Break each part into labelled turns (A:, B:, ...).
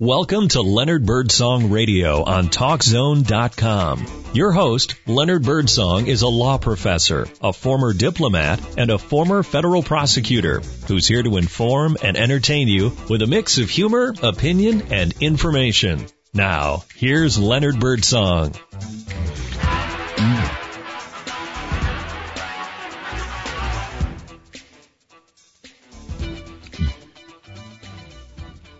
A: Welcome to Leonard Birdsong Radio on TalkZone.com. Your host, Leonard Birdsong, is a law professor, a former diplomat, and a former federal prosecutor who's here to inform and entertain you with a mix of humor, opinion, and information. Now, here's Leonard Birdsong.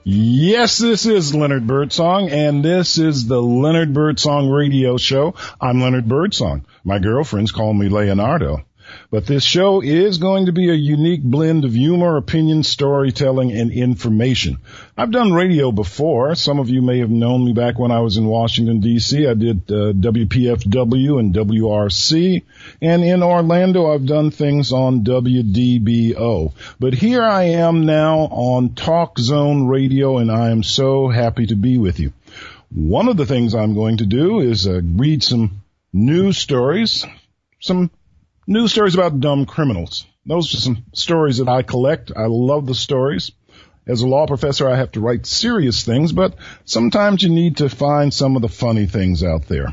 B: Yes, this is Leonard Birdsong, and this is the Leonard Birdsong radio show. I'm Leonard Birdsong. My girlfriends call me Leonardo. But this show is going to be a unique blend of humor, opinion, storytelling, and information. I've done radio before. Some of you may have known me back when I was in Washington DC. I did uh, WPFW and WRC. And in Orlando, I've done things on WDBO. But here I am now on Talk Zone Radio, and I am so happy to be with you. One of the things I'm going to do is uh, read some news stories, some news stories about dumb criminals. Those are some stories that I collect. I love the stories. As a law professor, I have to write serious things, but sometimes you need to find some of the funny things out there.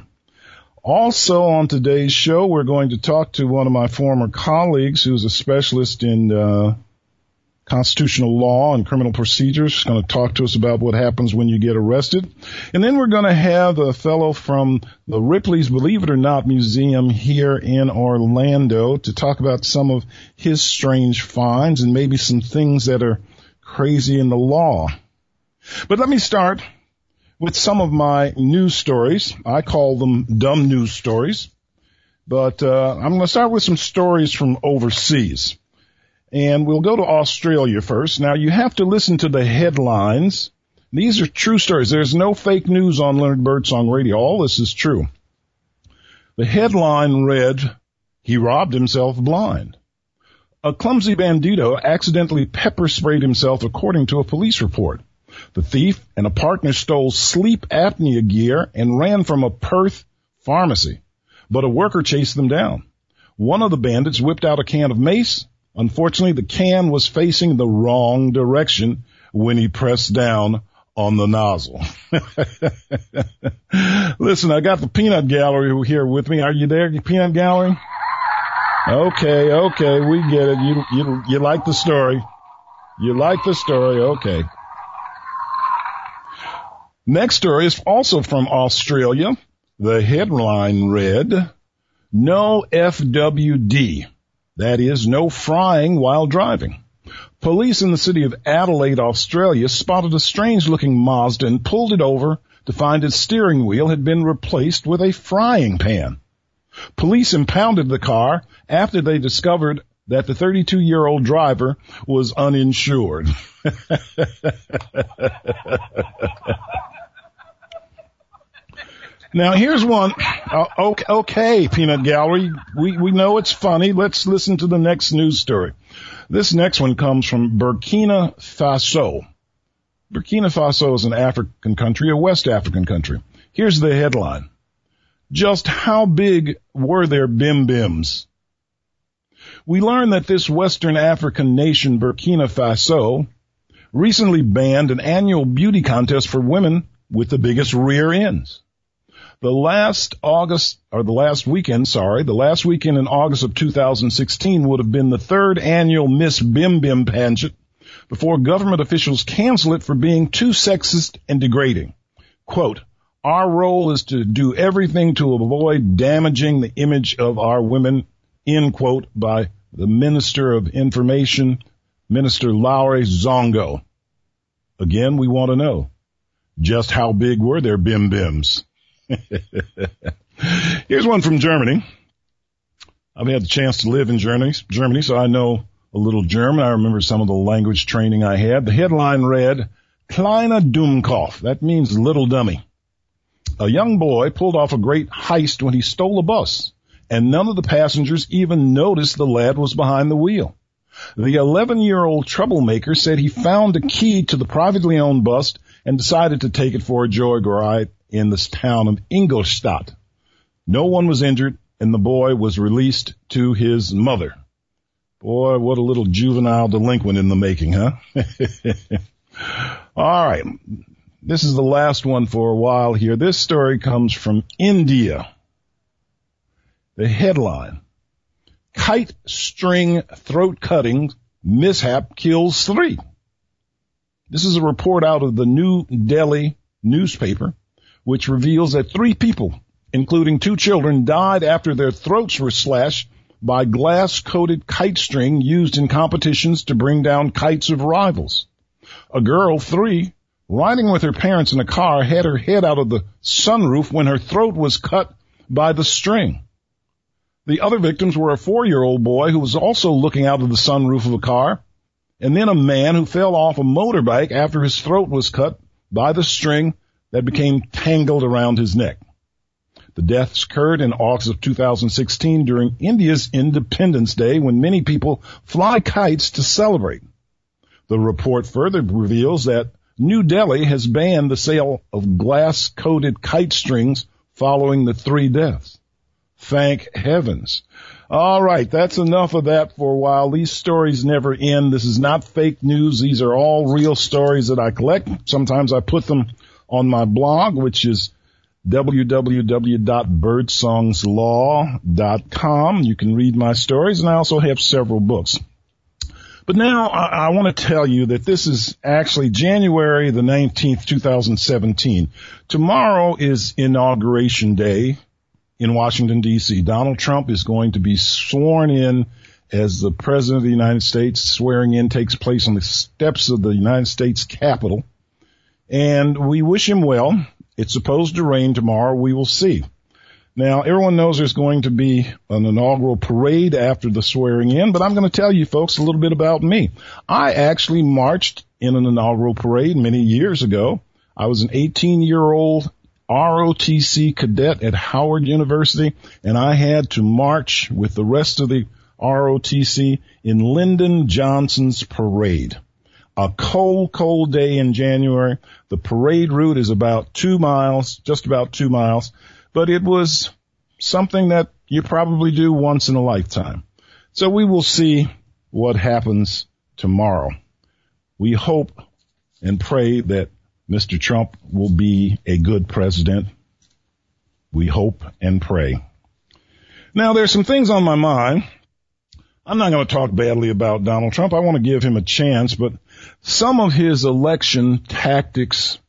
B: Also on today's show, we're going to talk to one of my former colleagues who's a specialist in uh, constitutional law and criminal procedures. She's going to talk to us about what happens when you get arrested. And then we're going to have a fellow from the Ripley's Believe It or Not Museum here in Orlando to talk about some of his strange finds and maybe some things that are crazy in the law. But let me start with some of my news stories. I call them dumb news stories. But uh, I'm going to start with some stories from overseas. And we'll go to Australia first. Now you have to listen to the headlines. These are true stories. There's no fake news on Leonard Birdsong Radio. All this is true. The headline read, he robbed himself blind. A clumsy bandito accidentally pepper sprayed himself according to a police report. The thief and a partner stole sleep apnea gear and ran from a Perth pharmacy, but a worker chased them down. One of the bandits whipped out a can of mace Unfortunately, the can was facing the wrong direction when he pressed down on the nozzle. Listen, I got the peanut gallery here with me. Are you there, peanut gallery? Okay, okay, we get it. You, you, you like the story. You like the story. Okay. Next story is also from Australia. The headline read, No FWD. That is, no frying while driving. Police in the city of Adelaide, Australia spotted a strange looking Mazda and pulled it over to find its steering wheel had been replaced with a frying pan. Police impounded the car after they discovered that the 32 year old driver was uninsured. Now here's one. Uh, okay, Peanut Gallery. We we know it's funny. Let's listen to the next news story. This next one comes from Burkina Faso. Burkina Faso is an African country, a West African country. Here's the headline. Just how big were their bim bims? We learn that this Western African nation, Burkina Faso, recently banned an annual beauty contest for women with the biggest rear ends. The last August, or the last weekend, sorry, the last weekend in August of 2016 would have been the third annual Miss Bim Bim pageant before government officials cancel it for being too sexist and degrading. Quote, our role is to do everything to avoid damaging the image of our women, end quote, by the Minister of Information, Minister Laure Zongo. Again, we want to know just how big were their bim bims? Here's one from Germany. I've had the chance to live in Germany, Germany, so I know a little German. I remember some of the language training I had. The headline read, Kleiner Dummkopf. That means little dummy. A young boy pulled off a great heist when he stole a bus, and none of the passengers even noticed the lad was behind the wheel. The 11 year old troublemaker said he found a key to the privately owned bus and decided to take it for a joyride in this town of Ingolstadt. No one was injured and the boy was released to his mother. Boy, what a little juvenile delinquent in the making, huh? All right. this is the last one for a while here. This story comes from India. The headline, kite string throat cutting mishap kills three. This is a report out of the New Delhi newspaper, which reveals that three people, including two children, died after their throats were slashed by glass coated kite string used in competitions to bring down kites of rivals. A girl, three, riding with her parents in a car, had her head out of the sunroof when her throat was cut by the string. The other victims were a four-year-old boy who was also looking out of the sunroof of a car, and then a man who fell off a motorbike after his throat was cut by the string that became tangled around his neck. The deaths occurred in August of 2016 during India's Independence Day when many people fly kites to celebrate. The report further reveals that New Delhi has banned the sale of glass coated kite strings following the three deaths. Thank heavens. All right, that's enough of that for a while. These stories never end. This is not fake news. These are all real stories that I collect. Sometimes I put them on my blog, which is www.birdsongslaw.com. You can read my stories and I also have several books. But now I, I want to tell you that this is actually January the 19th, 2017. Tomorrow is inauguration day in Washington DC. Donald Trump is going to be sworn in as the president of the United States. Swearing in takes place on the steps of the United States Capitol. And we wish him well. It's supposed to rain tomorrow. We will see. Now, everyone knows there's going to be an inaugural parade after the swearing in, but I'm going to tell you folks a little bit about me. I actually marched in an inaugural parade many years ago. I was an 18 year old ROTC cadet at Howard University, and I had to march with the rest of the ROTC in Lyndon Johnson's parade. A cold, cold day in January. The parade route is about two miles, just about two miles but it was something that you probably do once in a lifetime. So we will see what happens tomorrow. We hope and pray that Mr. Trump will be a good president. We hope and pray. Now there's some things on my mind. I'm not going to talk badly about Donald Trump. I want to give him a chance, but some of his election tactics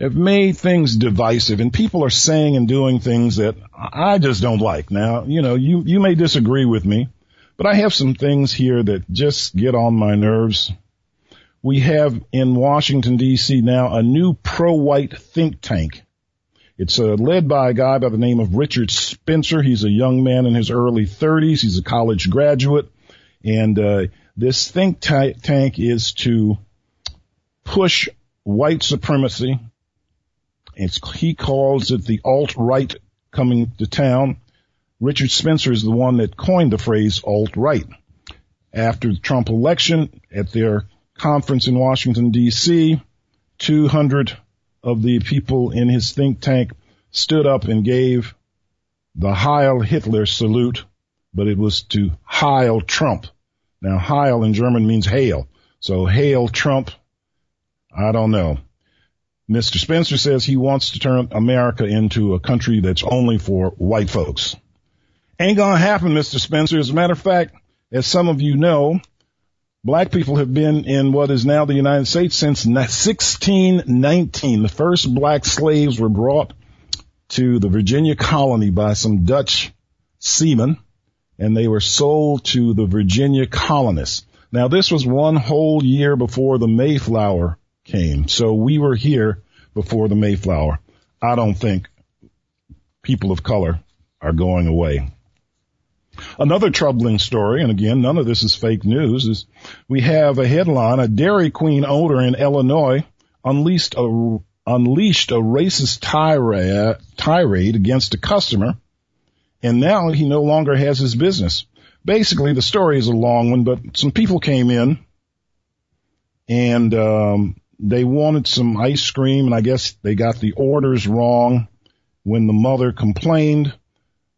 B: have made things divisive and people are saying and doing things that I just don't like. Now, you know, you, you may disagree with me, but I have some things here that just get on my nerves. We have in Washington DC now a new pro-white think tank. It's uh, led by a guy by the name of Richard Spencer. He's a young man in his early 30s. He's a college graduate. And uh, this think t- tank is to push white supremacy, it's, he calls it the alt-right coming to town. Richard Spencer is the one that coined the phrase alt-right. After the Trump election, at their conference in Washington DC, 200 of the people in his think tank stood up and gave the Heil Hitler salute, but it was to Heil Trump. Now Heil in German means hail. So hail Trump. I don't know. Mr. Spencer says he wants to turn America into a country that's only for white folks. Ain't gonna happen, Mr. Spencer. As a matter of fact, as some of you know, black people have been in what is now the United States since 1619. The first black slaves were brought to the Virginia colony by some Dutch seamen and they were sold to the Virginia colonists. Now this was one whole year before the Mayflower came. So we were here before the Mayflower. I don't think people of color are going away. Another troubling story, and again, none of this is fake news, is we have a headline, a Dairy Queen owner in Illinois unleashed a, unleashed a racist tirade, tirade against a customer, and now he no longer has his business. Basically, the story is a long one, but some people came in and um, they wanted some ice cream and I guess they got the orders wrong. When the mother complained,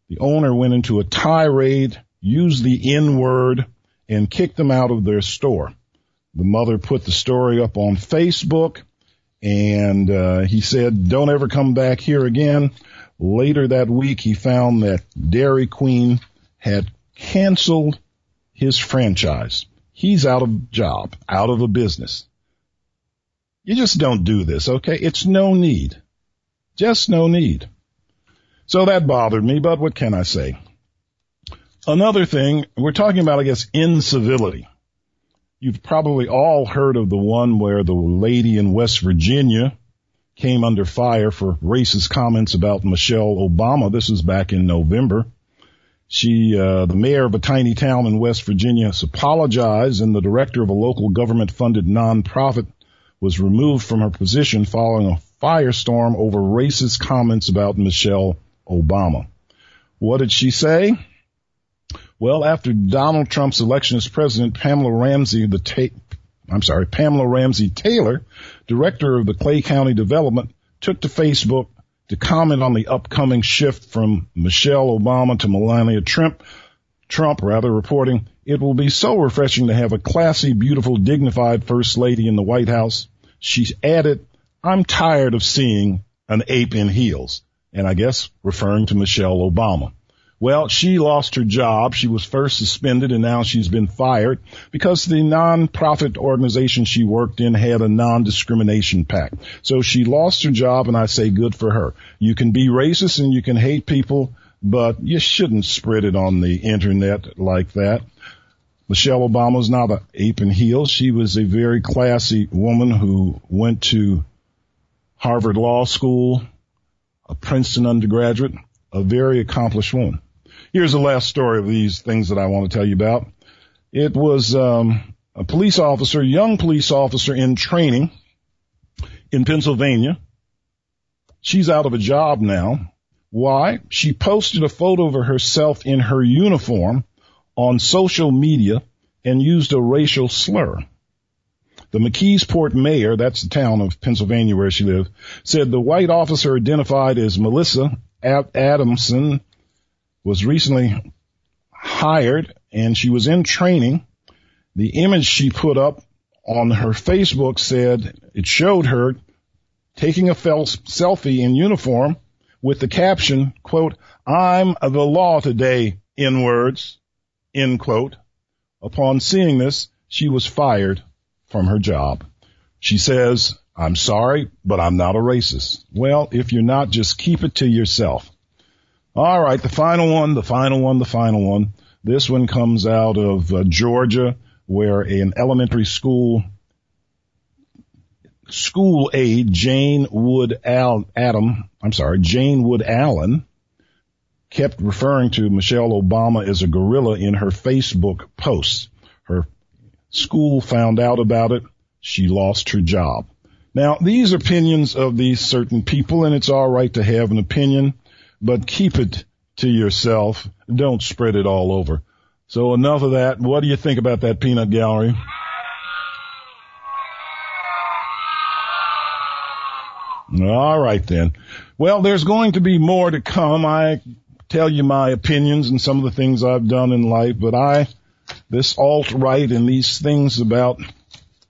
B: the owner went into a tirade, used the N word and kicked them out of their store. The mother put the story up on Facebook and uh, he said, "Don't ever come back here again." Later that week, he found that Dairy Queen had canceled his franchise. He's out of job, out of a business. You just don't do this, okay? It's no need. Just no need. So that bothered me, but what can I say? Another thing, we're talking about, I guess, incivility. You've probably all heard of the one where the lady in West Virginia came under fire for racist comments about Michelle Obama. This was back in November. She, uh, the mayor of a tiny town in West Virginia, apologized, and the director of a local government-funded nonprofit was removed from her position following a firestorm over racist comments about Michelle Obama. What did she say? Well, after Donald Trump's election as president, Pamela Ramsey, the ta- I'm sorry, Pamela Ramsey Taylor, director of the Clay County Development, took to Facebook to comment on the upcoming shift from Michelle Obama to Melania Trump, Trump rather reporting, it will be so refreshing to have a classy, beautiful, dignified first lady in the White House. She added, I'm tired of seeing an ape in heels. And I guess referring to Michelle Obama. Well, she lost her job. She was first suspended and now she's been fired because the nonprofit organization she worked in had a non-discrimination pact. So she lost her job and I say good for her. You can be racist and you can hate people, but you shouldn't spread it on the internet like that. Michelle Obama was not an ape in heels. She was a very classy woman who went to Harvard Law School, a Princeton undergraduate, a very accomplished woman. Here's the last story of these things that I want to tell you about. It was um, a police officer, young police officer in training in Pennsylvania. She's out of a job now. Why? She posted a photo of herself in her uniform on social media and used a racial slur. The McKeesport mayor, that's the town of Pennsylvania where she lived, said the white officer identified as Melissa Adamson was recently hired and she was in training. The image she put up on her Facebook said it showed her taking a selfie in uniform with the caption, quote, I'm the law today, in words, end quote. Upon seeing this, she was fired from her job. She says, I'm sorry, but I'm not a racist. Well, if you're not, just keep it to yourself. All right, the final one, the final one, the final one. This one comes out of uh, Georgia, where an elementary school school aide, Jane Wood Al- Adam, I'm sorry, Jane Wood Allen, kept referring to Michelle Obama as a gorilla in her Facebook posts. Her school found out about it. She lost her job. Now, these opinions of these certain people, and it's all right to have an opinion but keep it to yourself. Don't spread it all over. So enough of that. What do you think about that peanut gallery? All right then. Well, there's going to be more to come. I tell you my opinions and some of the things I've done in life, but I, this alt-right and these things about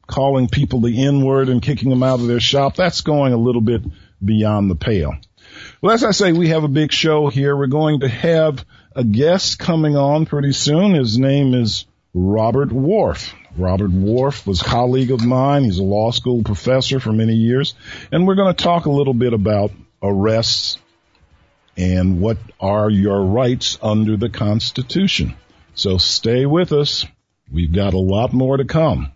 B: calling people the N-word and kicking them out of their shop, that's going a little bit beyond the pale. Well, as I say, we have a big show here. We're going to have a guest coming on pretty soon. His name is Robert Whorf. Robert Whorf was a colleague of mine. He's a law school professor for many years. And we're going to talk a little bit about arrests and what are your rights under the Constitution. So stay with us. We've got a lot more to come.